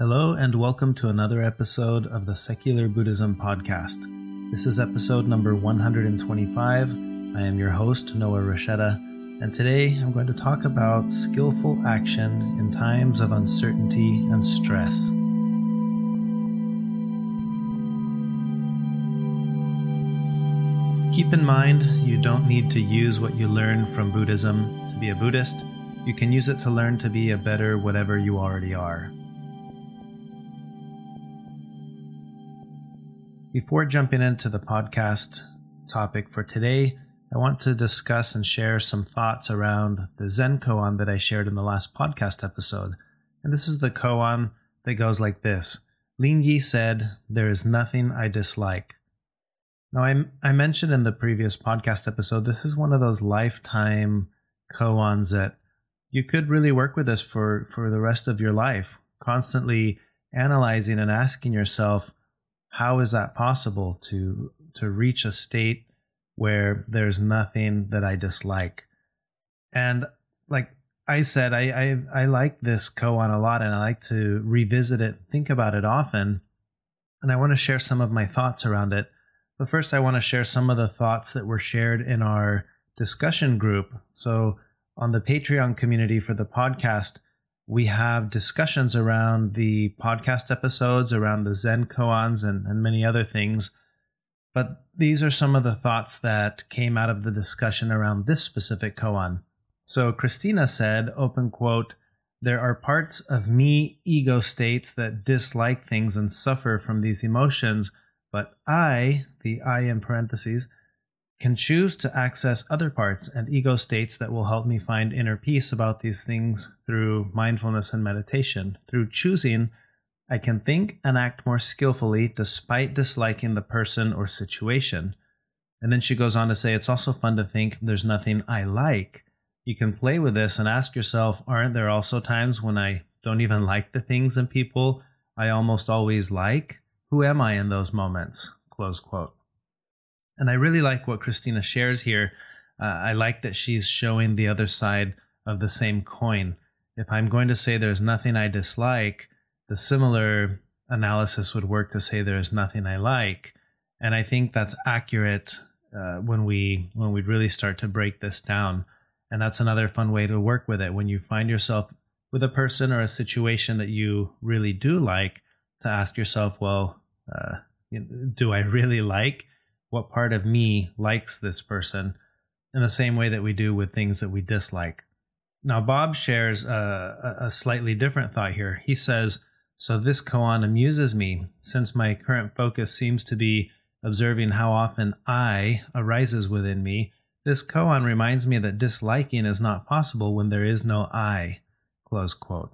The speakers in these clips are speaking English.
Hello, and welcome to another episode of the Secular Buddhism Podcast. This is episode number 125. I am your host, Noah Rasheta, and today I'm going to talk about skillful action in times of uncertainty and stress. Keep in mind, you don't need to use what you learn from Buddhism to be a Buddhist. You can use it to learn to be a better whatever you already are. Before jumping into the podcast topic for today, I want to discuss and share some thoughts around the Zen koan that I shared in the last podcast episode. And this is the koan that goes like this Lin Yi said, There is nothing I dislike. Now, I, I mentioned in the previous podcast episode, this is one of those lifetime koans that you could really work with this for, for the rest of your life, constantly analyzing and asking yourself, how is that possible to to reach a state where there's nothing that I dislike? And like I said, I I, I like this koan a lot, and I like to revisit it, think about it often, and I want to share some of my thoughts around it. But first, I want to share some of the thoughts that were shared in our discussion group. So on the Patreon community for the podcast, we have discussions around the podcast episodes, around the Zen koans, and, and many other things. But these are some of the thoughts that came out of the discussion around this specific koan. So Christina said, open quote, there are parts of me ego states that dislike things and suffer from these emotions, but I, the I in parentheses, can choose to access other parts and ego states that will help me find inner peace about these things through mindfulness and meditation. Through choosing, I can think and act more skillfully despite disliking the person or situation. And then she goes on to say, it's also fun to think there's nothing I like. You can play with this and ask yourself, aren't there also times when I don't even like the things and people I almost always like? Who am I in those moments? Close quote. And I really like what Christina shares here. Uh, I like that she's showing the other side of the same coin. If I'm going to say there's nothing I dislike, the similar analysis would work to say there's nothing I like. And I think that's accurate uh, when we when we really start to break this down. And that's another fun way to work with it. When you find yourself with a person or a situation that you really do like, to ask yourself, well, uh, do I really like? What part of me likes this person in the same way that we do with things that we dislike. Now, Bob shares a, a slightly different thought here. He says, So this koan amuses me, since my current focus seems to be observing how often I arises within me. This koan reminds me that disliking is not possible when there is no I. Close quote.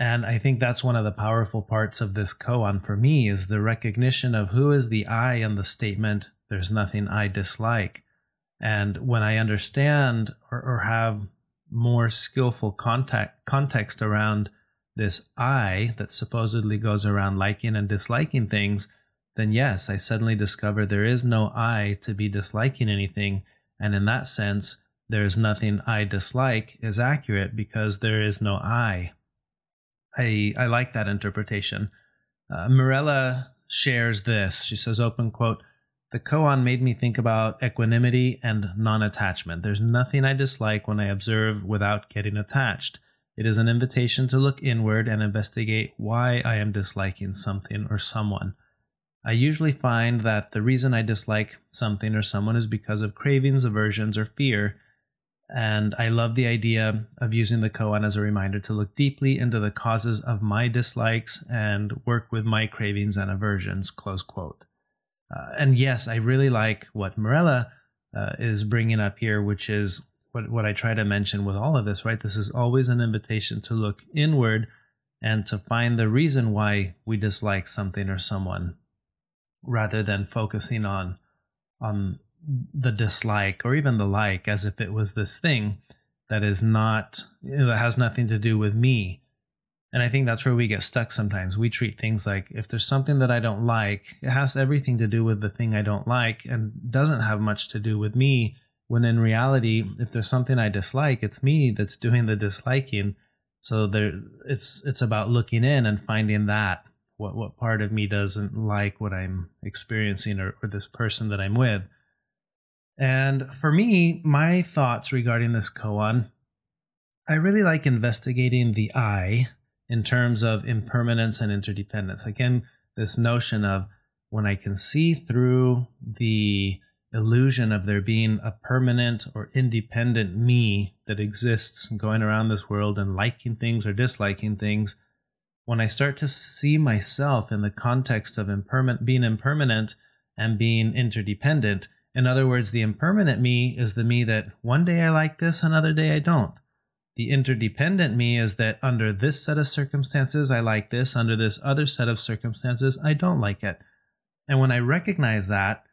And I think that's one of the powerful parts of this koan for me is the recognition of who is the I in the statement, there's nothing I dislike. And when I understand or, or have more skillful contact, context around this I that supposedly goes around liking and disliking things, then yes, I suddenly discover there is no I to be disliking anything. And in that sense, there's nothing I dislike is accurate because there is no I. I, I like that interpretation. Uh, Mirella shares this. She says, open quote, the koan made me think about equanimity and non attachment. There's nothing I dislike when I observe without getting attached. It is an invitation to look inward and investigate why I am disliking something or someone. I usually find that the reason I dislike something or someone is because of cravings, aversions, or fear, and I love the idea of using the koan as a reminder to look deeply into the causes of my dislikes and work with my cravings and aversions. Close quote. Uh, and yes, I really like what Morella uh, is bringing up here, which is what, what I try to mention with all of this, right? This is always an invitation to look inward and to find the reason why we dislike something or someone rather than focusing on on the dislike or even the like as if it was this thing that is not you know, that has nothing to do with me. And i think that's where we get stuck sometimes. We treat things like if there's something that i don't like it has everything to do with the thing i don't like and doesn't have much to do with me. When in reality if there's something i dislike it's me that's doing the disliking. So there, it's it's about looking in and finding that what what part of me doesn't like what I'm experiencing or, or this person that I'm with. And for me, my thoughts regarding this koan, I really like investigating the I in terms of impermanence and interdependence. Again, this notion of when I can see through the illusion of there being a permanent or independent me that exists going around this world and liking things or disliking things, when I start to see myself in the context of impermanent, being impermanent and being interdependent, in other words, the impermanent me is the me that one day I like this, another day I don't. The interdependent me is that under this set of circumstances, I like this, under this other set of circumstances, I don't like it. And when I recognize that,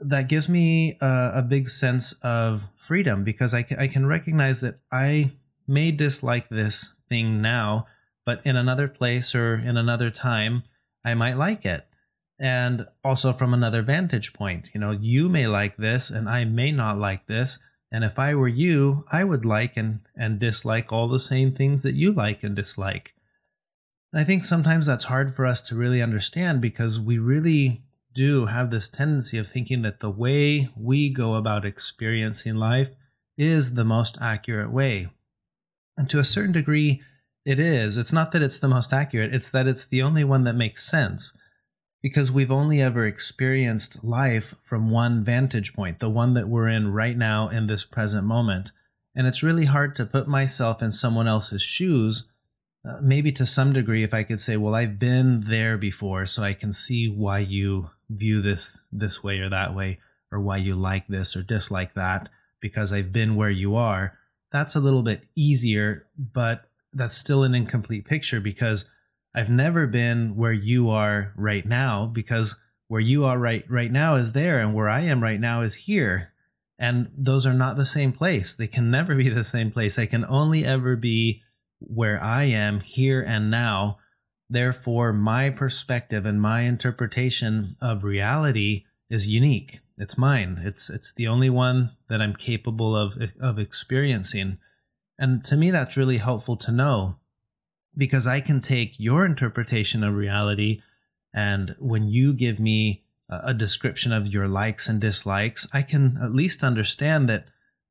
that gives me a, a big sense of freedom because I can, I can recognize that I may dislike this thing now, but in another place or in another time, I might like it. And also from another vantage point, you know, you may like this and I may not like this. And if I were you, I would like and, and dislike all the same things that you like and dislike. And I think sometimes that's hard for us to really understand because we really do have this tendency of thinking that the way we go about experiencing life is the most accurate way. And to a certain degree, it is. It's not that it's the most accurate, it's that it's the only one that makes sense. Because we've only ever experienced life from one vantage point, the one that we're in right now in this present moment. And it's really hard to put myself in someone else's shoes uh, maybe to some degree if i could say well i've been there before so i can see why you view this this way or that way or why you like this or dislike that because i've been where you are that's a little bit easier but that's still an incomplete picture because i've never been where you are right now because where you are right right now is there and where i am right now is here and those are not the same place they can never be the same place they can only ever be where I am here and now. Therefore, my perspective and my interpretation of reality is unique. It's mine. It's it's the only one that I'm capable of of experiencing. And to me that's really helpful to know because I can take your interpretation of reality and when you give me a description of your likes and dislikes, I can at least understand that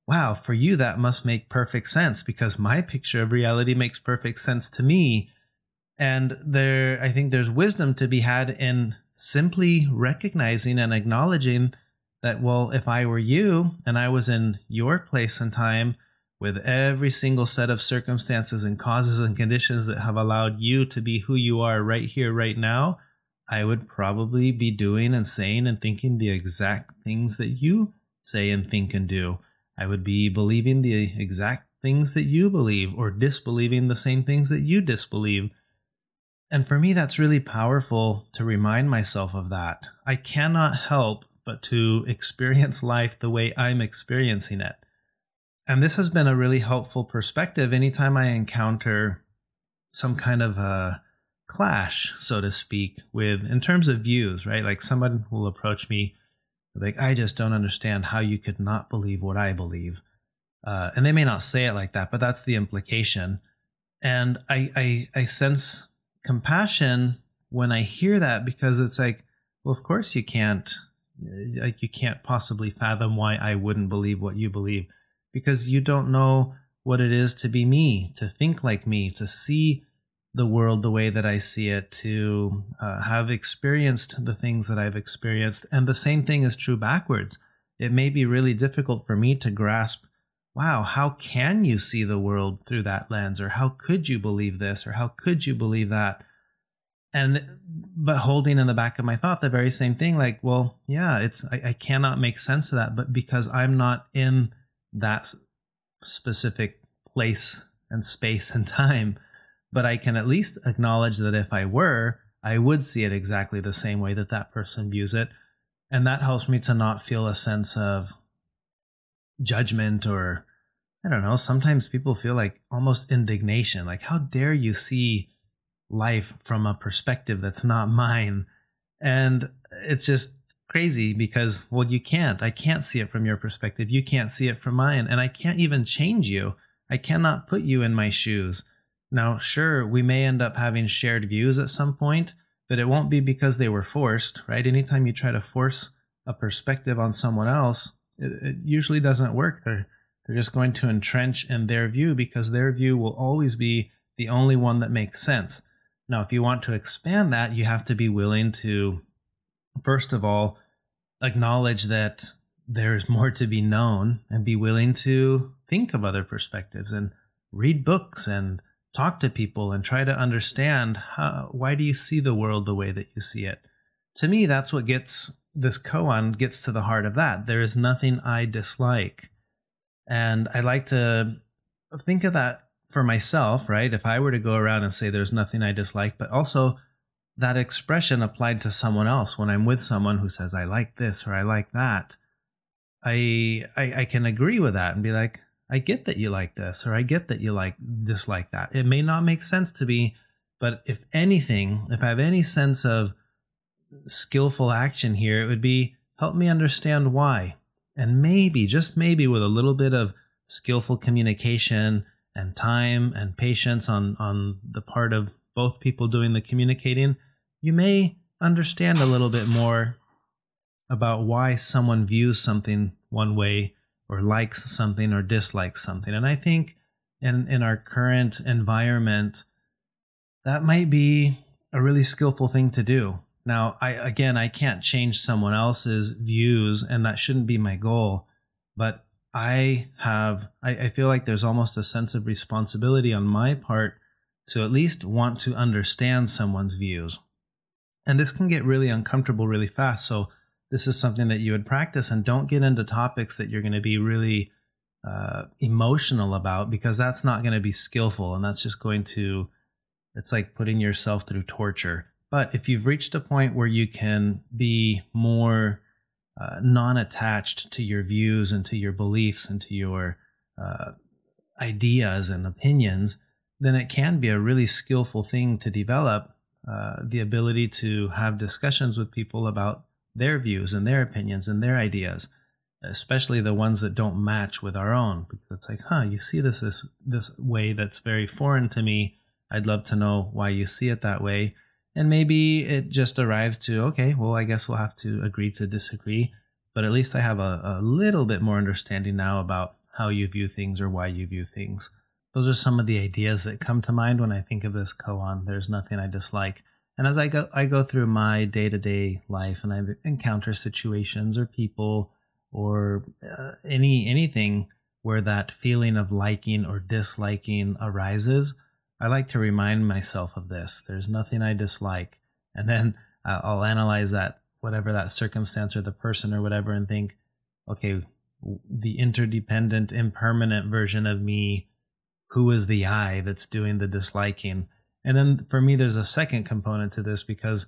wow, for you, that must make perfect sense because my picture of reality makes perfect sense to me. And there, I think there's wisdom to be had in simply recognizing and acknowledging that, well, if I were you and I was in your place and time with every single set of circumstances and causes and conditions that have allowed you to be who you are right here, right now, I would probably be doing and saying and thinking the exact things that you say and think and do. I would be believing the exact things that you believe or disbelieving the same things that you disbelieve. And for me, that's really powerful to remind myself of that. I cannot help but to experience life the way I'm experiencing it. And this has been a really helpful perspective anytime I encounter some kind of a clash, so to speak, with in terms of views, right? Like someone will approach me like, I just don't understand how you could not believe what I believe. Uh, and they may not say it like that, but that's the implication. And I, I, I sense compassion when I hear that because it's like, well, of course you can't, like you can't possibly fathom why I wouldn't believe what you believe because you don't know what it is to be me, to think like me, to see the world the way that I see it, to uh, have experienced the things that I've experienced. And the same thing is true backwards. It may be really difficult for me to grasp wow, how can you see the world through that lens? Or how could you believe this? Or how could you believe that? And, but holding in the back of my thought the very same thing, like, well, yeah, it's, I, I cannot make sense of that, but because I'm not in that specific place and space and time, but I can at least acknowledge that if I were, I would see it exactly the same way that that person views it. And that helps me to not feel a sense of judgment or, I don't know, sometimes people feel like almost indignation. Like, how dare you see life from a perspective that's not mine? And it's just crazy because, well, you can't. I can't see it from your perspective. You can't see it from mine. And I can't even change you. I cannot put you in my shoes. Now, sure, we may end up having shared views at some point, but it won't be because they were forced, right? Anytime you try to force a perspective on someone else, it, it usually doesn't work. They're, they're just going to entrench in their view because their view will always be the only one that makes sense. Now, if you want to expand that, you have to be willing to, first of all, acknowledge that there's more to be known and be willing to think of other perspectives and read books and talk to people and try to understand how, why do you see the world the way that you see it. To me, that's what gets this koan gets to the heart of that. There is nothing I dislike. And I like to think of that for myself, right? If I were to go around and say there's nothing I dislike, but also that expression applied to someone else when I'm with someone who says I like this or I like that, I, I I can agree with that and be like, I get that you like this or I get that you like dislike that. It may not make sense to me, but if anything, if I have any sense of skillful action here, it would be help me understand why. And maybe, just maybe, with a little bit of skillful communication and time and patience on, on the part of both people doing the communicating, you may understand a little bit more about why someone views something one way or likes something or dislikes something. And I think in, in our current environment, that might be a really skillful thing to do. Now, I again, I can't change someone else's views, and that shouldn't be my goal. But I have, I, I feel like there's almost a sense of responsibility on my part to at least want to understand someone's views. And this can get really uncomfortable really fast. So, this is something that you would practice and don't get into topics that you're going to be really uh, emotional about because that's not going to be skillful and that's just going to, it's like putting yourself through torture. But if you've reached a point where you can be more uh, non attached to your views and to your beliefs and to your uh, ideas and opinions, then it can be a really skillful thing to develop uh, the ability to have discussions with people about their views and their opinions and their ideas, especially the ones that don't match with our own. Because it's like, huh, you see this this this way that's very foreign to me. I'd love to know why you see it that way and maybe it just arrives to okay well i guess we'll have to agree to disagree but at least i have a, a little bit more understanding now about how you view things or why you view things those are some of the ideas that come to mind when i think of this koan there's nothing i dislike and as i go i go through my day-to-day life and i encounter situations or people or uh, any anything where that feeling of liking or disliking arises I like to remind myself of this. There's nothing I dislike. And then I'll analyze that, whatever that circumstance or the person or whatever, and think, okay, the interdependent, impermanent version of me, who is the I that's doing the disliking? And then for me, there's a second component to this because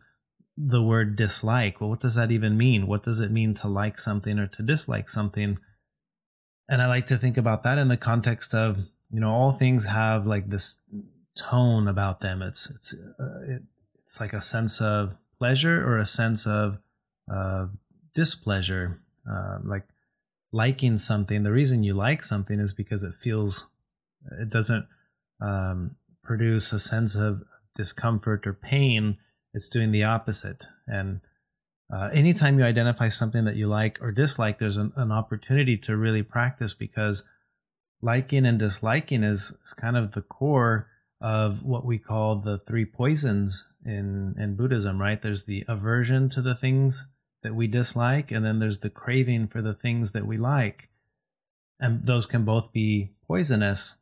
the word dislike, well, what does that even mean? What does it mean to like something or to dislike something? And I like to think about that in the context of, you know, all things have like this tone about them. It's it's uh, it, it's like a sense of pleasure or a sense of uh, displeasure. Uh, like liking something. The reason you like something is because it feels it doesn't um, produce a sense of discomfort or pain. It's doing the opposite. And uh, anytime you identify something that you like or dislike, there's an, an opportunity to really practice because liking and disliking is, is kind of the core of what we call the three poisons in in Buddhism, right? There's the aversion to the things that we dislike, and then there's the craving for the things that we like. And those can both be poisonous.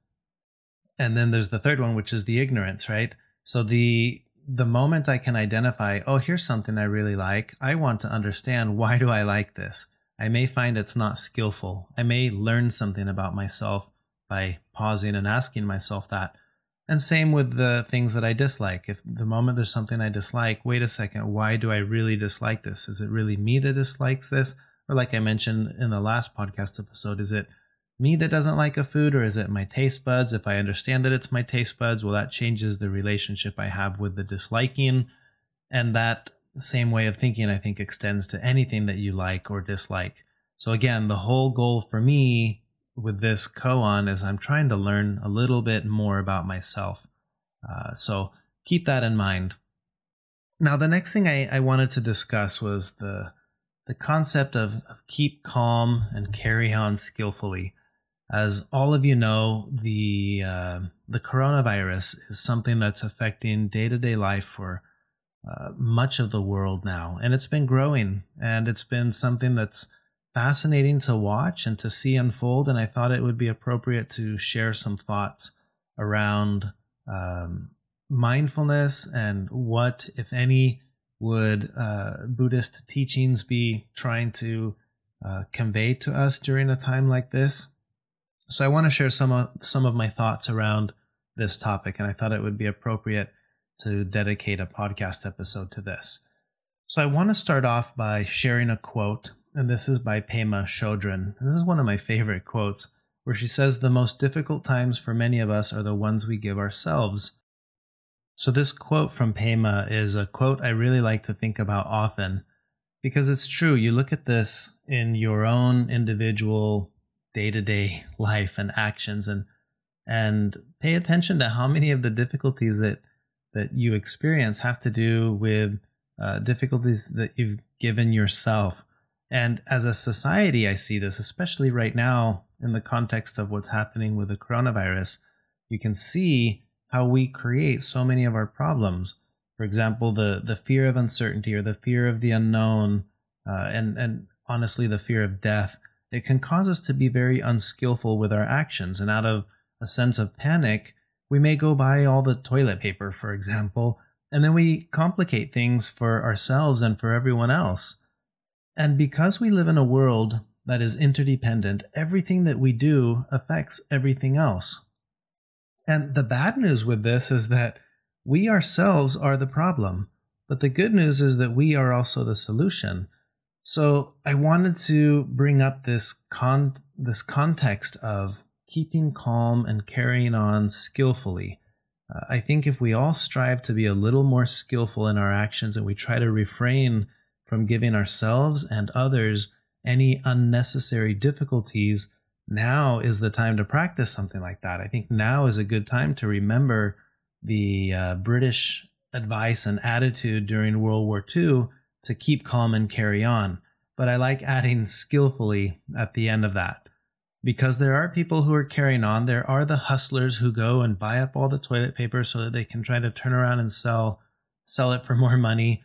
And then there's the third one, which is the ignorance, right? So the the moment I can identify, oh, here's something I really like, I want to understand why do I like this? I may find it's not skillful. I may learn something about myself by pausing and asking myself that and same with the things that I dislike. If the moment there's something I dislike, wait a second, why do I really dislike this? Is it really me that dislikes this? Or, like I mentioned in the last podcast episode, is it me that doesn't like a food or is it my taste buds? If I understand that it's my taste buds, well, that changes the relationship I have with the disliking. And that same way of thinking, I think, extends to anything that you like or dislike. So, again, the whole goal for me with this koan is I'm trying to learn a little bit more about myself. Uh, so keep that in mind. Now, the next thing I, I wanted to discuss was the the concept of, of keep calm and carry on skillfully. As all of you know, the uh, the coronavirus is something that's affecting day to day life for uh, much of the world now, and it's been growing, and it's been something that's fascinating to watch and to see unfold. And I thought it would be appropriate to share some thoughts around um, mindfulness and what, if any, would uh, Buddhist teachings be trying to uh, convey to us during a time like this? So I want to share some of, some of my thoughts around this topic, and I thought it would be appropriate to dedicate a podcast episode to this. So I want to start off by sharing a quote, and this is by Pema Chodron. This is one of my favorite quotes, where she says, The most difficult times for many of us are the ones we give ourselves. So, this quote from Pema is a quote I really like to think about often because it's true. You look at this in your own individual day to day life and actions and and pay attention to how many of the difficulties that that you experience have to do with uh, difficulties that you've given yourself. And as a society, I see this, especially right now in the context of what's happening with the coronavirus. You can see how we create so many of our problems. For example, the the fear of uncertainty or the fear of the unknown, uh, and and honestly, the fear of death. It can cause us to be very unskillful with our actions, and out of a sense of panic, we may go buy all the toilet paper, for example, and then we complicate things for ourselves and for everyone else. And because we live in a world that is interdependent, everything that we do affects everything else. And the bad news with this is that we ourselves are the problem. But the good news is that we are also the solution. So I wanted to bring up this con this context of keeping calm and carrying on skillfully. Uh, I think if we all strive to be a little more skillful in our actions and we try to refrain from giving ourselves and others any unnecessary difficulties, now is the time to practice something like that. I think now is a good time to remember the uh, British advice and attitude during World War II to keep calm and carry on. But I like adding skillfully at the end of that. Because there are people who are carrying on. There are the hustlers who go and buy up all the toilet paper so that they can try to turn around and sell sell it for more money.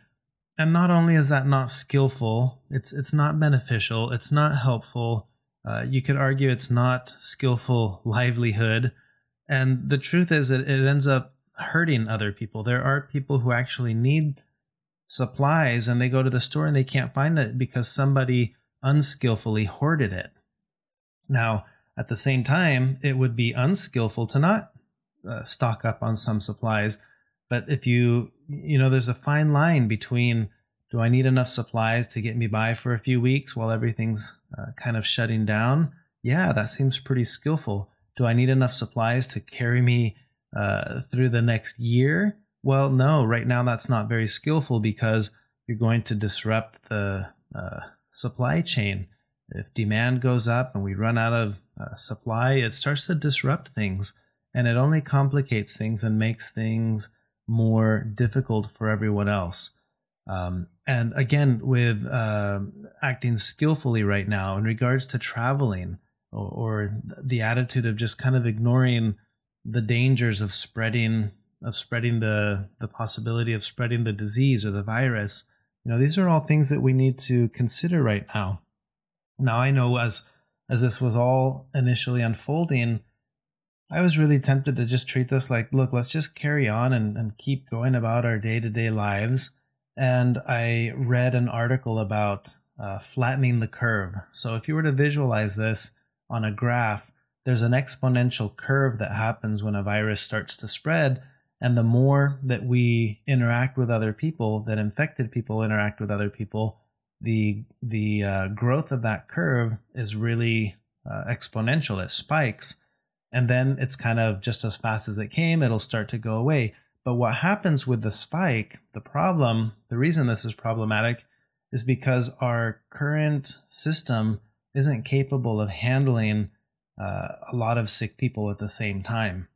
And not only is that not skillful, it's it's not beneficial, it's not helpful, uh, you could argue it's not skillful livelihood. And the truth is that it ends up hurting other people. There are people who actually need supplies and they go to the store and they can't find it because somebody unskillfully hoarded it. Now, at the same time, it would be unskillful to not uh, stock up on some supplies. But if you, you know, there's a fine line between do I need enough supplies to get me by for a few weeks while everything's uh, kind of shutting down? Yeah, that seems pretty skillful. Do I need enough supplies to carry me uh, through the next year? Well, no, right now that's not very skillful because you're going to disrupt the uh, supply chain. If demand goes up and we run out of uh, supply, it starts to disrupt things and it only complicates things and makes things more difficult for everyone else. Um, and again, with uh, acting skillfully right now in regards to traveling or, or, the attitude of just kind of ignoring the dangers of spreading of spreading the the possibility of spreading the disease or the virus. You know, these are all things that we need to consider right now. Now, I know as as this was all initially unfolding, I was really tempted to just treat this like, look, let's just carry on and, and keep going about our day to day lives and I read an article about uh, flattening the curve. So if you were to visualize this on a graph, there's an exponential curve that happens when a virus starts to spread. And the more that we interact with other people, that infected people interact with other people, the the uh, growth of that curve is really uh, exponential. It spikes, and then it's kind of just as fast as it came. It'll start to go away. But what happens with the spike, the problem, the reason this is problematic is because our current system isn't capable of handling uh, a lot of sick people at the same time.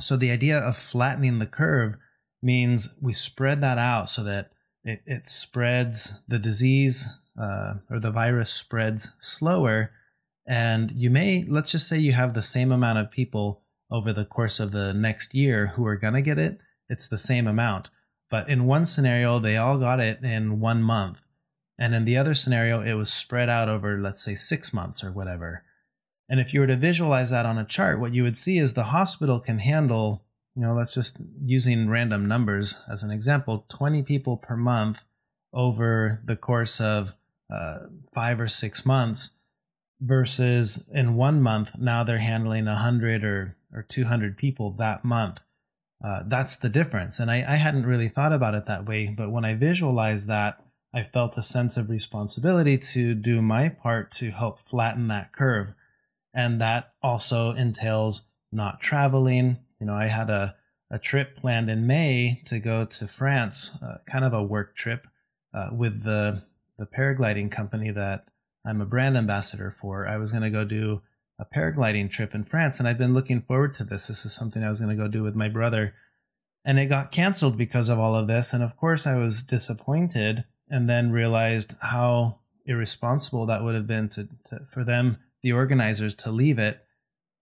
So the idea of flattening the curve means we spread that out so that it, it spreads the disease uh, or the virus spreads slower. And you may, let's just say you have the same amount of people over the course of the next year who are going to get it. It's the same amount. But in one scenario, they all got it in one month. And in the other scenario, it was spread out over, let's say, six months or whatever. And if you were to visualize that on a chart, what you would see is the hospital can handle, you know, let's just using random numbers as an example, 20 people per month over the course of uh, five or six months versus in one month, now they're handling 100 or, or 200 people that month. Uh, that's the difference. And I, I hadn't really thought about it that way, but when I visualized that, I felt a sense of responsibility to do my part to help flatten that curve and that also entails not traveling. You know, I had a, a trip planned in May to go to France, uh, kind of a work trip uh, with the, the paragliding company that I'm a brand ambassador for. I was going to go do a paragliding trip in France, and I've been looking forward to this. This is something I was going to go do with my brother. And it got canceled because of all of this. And of course, I was disappointed and then realized how irresponsible that would have been to, to for them the organizers to leave it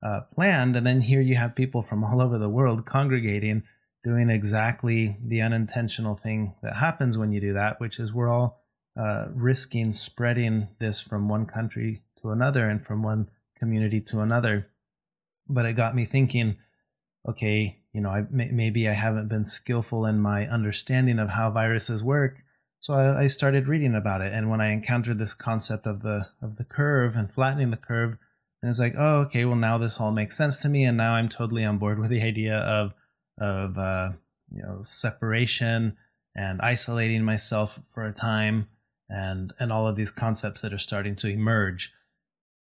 uh, planned. And then here you have people from all over the world congregating, doing exactly the unintentional thing that happens when you do that, which is we're all uh, risking spreading this from one country to another and from one community to another. But it got me thinking, okay, you know, I, maybe I haven't been skillful in my understanding of how viruses work. So I, I, started reading about it, and when I encountered this concept of the of the curve and flattening the curve, and it's like, oh, okay, well now this all makes sense to me, and now I'm totally on board with the idea of of uh, you know separation and isolating myself for a time, and and all of these concepts that are starting to emerge.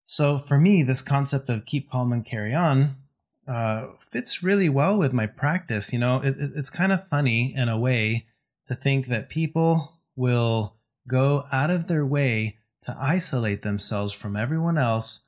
So for me, this concept of keep calm and carry on uh, fits really well with my practice. You know, it, it, it's kind of funny in a way to think that people will go out of their way to isolate themselves from everyone else,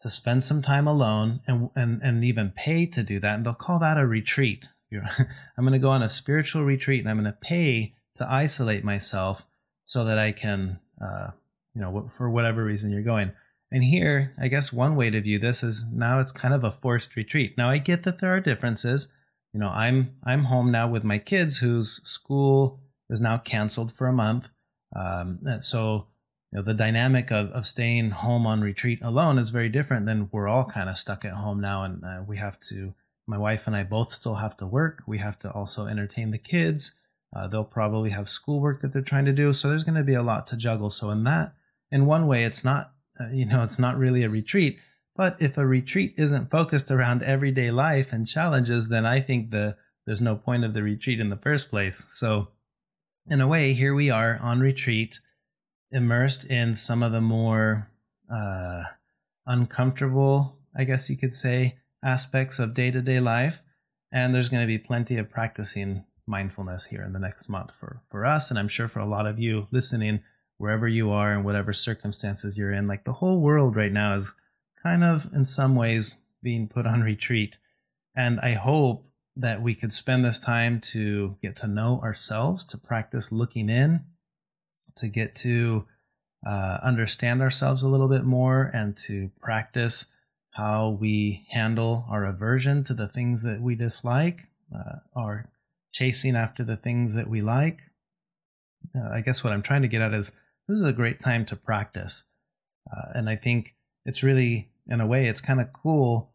to spend some time alone, and, and, and even pay to do that. And they'll call that a retreat. I'm going to go on a spiritual retreat and I'm going to pay to isolate myself so that I can, uh, you know, for whatever reason you're going. And here, I guess one way to view this is now it's kind of a forced retreat. Now I get that there are differences you know i'm i'm home now with my kids whose school is now canceled for a month. Um, so you know, the dynamic of, of staying home on retreat alone is very different than we're all kind of stuck at home now. And uh, we have to my wife and i both still have to work. We have to also entertain the kids. Uh, they'll probably have schoolwork that they're trying to do. So there's going to be a lot to juggle. So in that in one way it's not uh, you know it's not really a retreat but if a retreat isn't focused around everyday life and challenges, then I think the there's no point of the retreat in the first place. So, in a way, here we are on retreat, immersed in some of the more uh, uncomfortable, I guess you could say, aspects of day to day life. And there's going to be plenty of practicing mindfulness here in the next month for, for us. And I'm sure for a lot of you listening, wherever you are and whatever circumstances you're in, like the whole world right now is kind of, in some ways, being put on retreat. And I hope that we could spend this time to get to know ourselves, to practice looking in, to get to uh, understand ourselves a little bit more, and to practice how we handle our aversion to the things that we dislike, uh, our chasing after the things that we like. Uh, I guess what I'm trying to get at is this is a great time to practice. Uh, and I think it's really in a way, it's kind of cool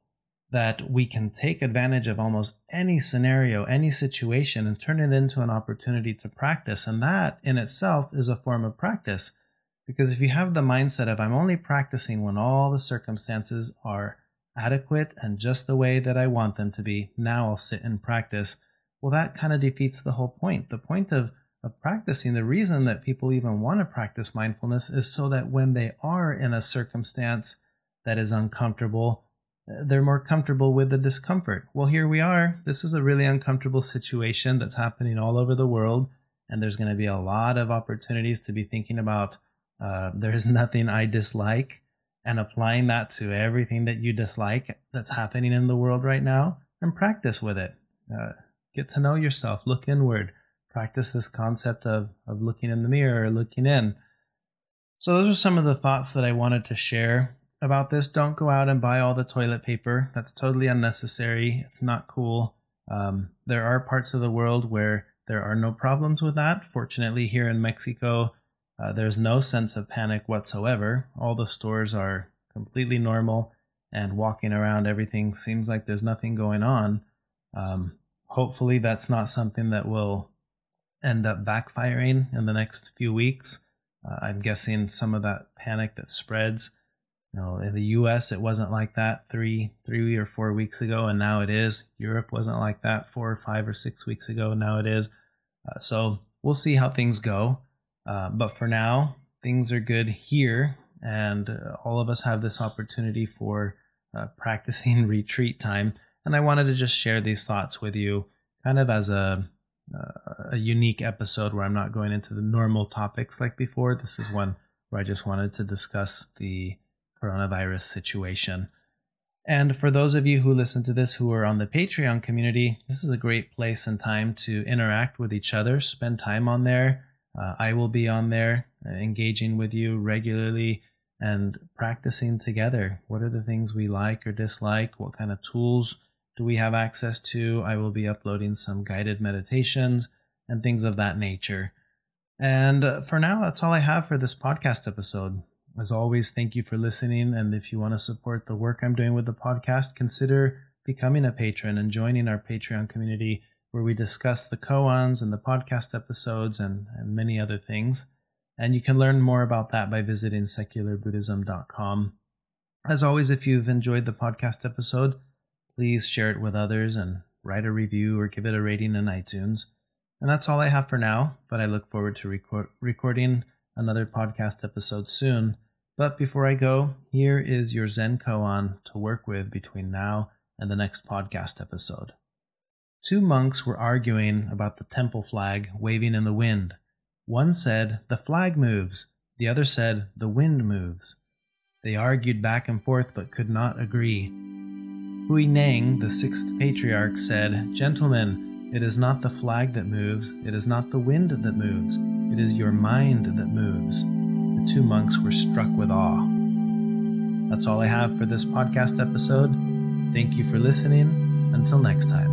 that we can take advantage of almost any scenario, any situation, and turn it into an opportunity to practice. And that in itself is a form of practice. Because if you have the mindset of, I'm only practicing when all the circumstances are adequate and just the way that I want them to be, now I'll sit and practice. Well, that kind of defeats the whole point. The point of, of practicing, the reason that people even want to practice mindfulness is so that when they are in a circumstance that is uncomfortable, they're more comfortable with the discomfort. Well, here we are. This is a really uncomfortable situation that's happening all over the world, and there's going to be a lot of opportunities to be thinking about uh, there's nothing I dislike and applying that to everything that you dislike that's happening in the world right now. and practice with it. Uh, get to know yourself, look inward, practice this concept of, of looking in the mirror, looking in. So, those are some of the thoughts that I wanted to share about this. Don't go out and buy all the toilet paper. That's totally unnecessary. It's not cool. Um, there are parts of the world where there are no problems with that. Fortunately, here in Mexico, uh, there's no sense of panic whatsoever. All the stores are completely normal, and walking around, everything seems like there's nothing going on. Um, hopefully, that's not something that will end up backfiring in the next few weeks. Uh, I'm guessing some of that panic that spreads you know, in the U.S. it wasn't like that three, three or four weeks ago, and now it is. Europe wasn't like that four or five or six weeks ago, and now it is. Uh, so we'll see how things go. Uh, but for now, things are good here, and uh, all of us have this opportunity for uh, practicing retreat time. And I wanted to just share these thoughts with you, kind of as a uh, a unique episode where I'm not going into the normal topics like before. This is one where I just wanted to discuss the coronavirus situation. And for those of you who listen to this who are on the Patreon community, this is a great place and time to interact with each other, spend time on there. Uh, I will be on there uh, engaging with you regularly and practicing together. What are the things we like or dislike? What kind of tools do we have access to? I will be uploading some guided meditations and things of that nature. And uh, for now, that's all I have for this podcast episode. As always, thank you for listening. And if you want to support the work I'm doing with the podcast, consider becoming a patron and joining our Patreon community where we discuss the koans and the podcast episodes and, and many other things. And you can learn more about that by visiting secularbuddhism.com. As always, if you've enjoyed the podcast episode, please share it with others and write a review or give it a rating in iTunes. And that's all I have for now, but I look forward to record- recording another podcast episode soon. But before I go, here is your Zen koan to work with between now and the next podcast episode. Two monks were arguing about the temple flag waving in the wind. One said, The flag moves. The other said, The wind moves. They argued back and forth but could not agree. Hui Neng, the sixth patriarch, said, Gentlemen, it is not the flag that moves, it is not the wind that moves, it is your mind that moves two monks were struck with awe. That's all I have for this podcast episode. Thank you for listening. Until next time.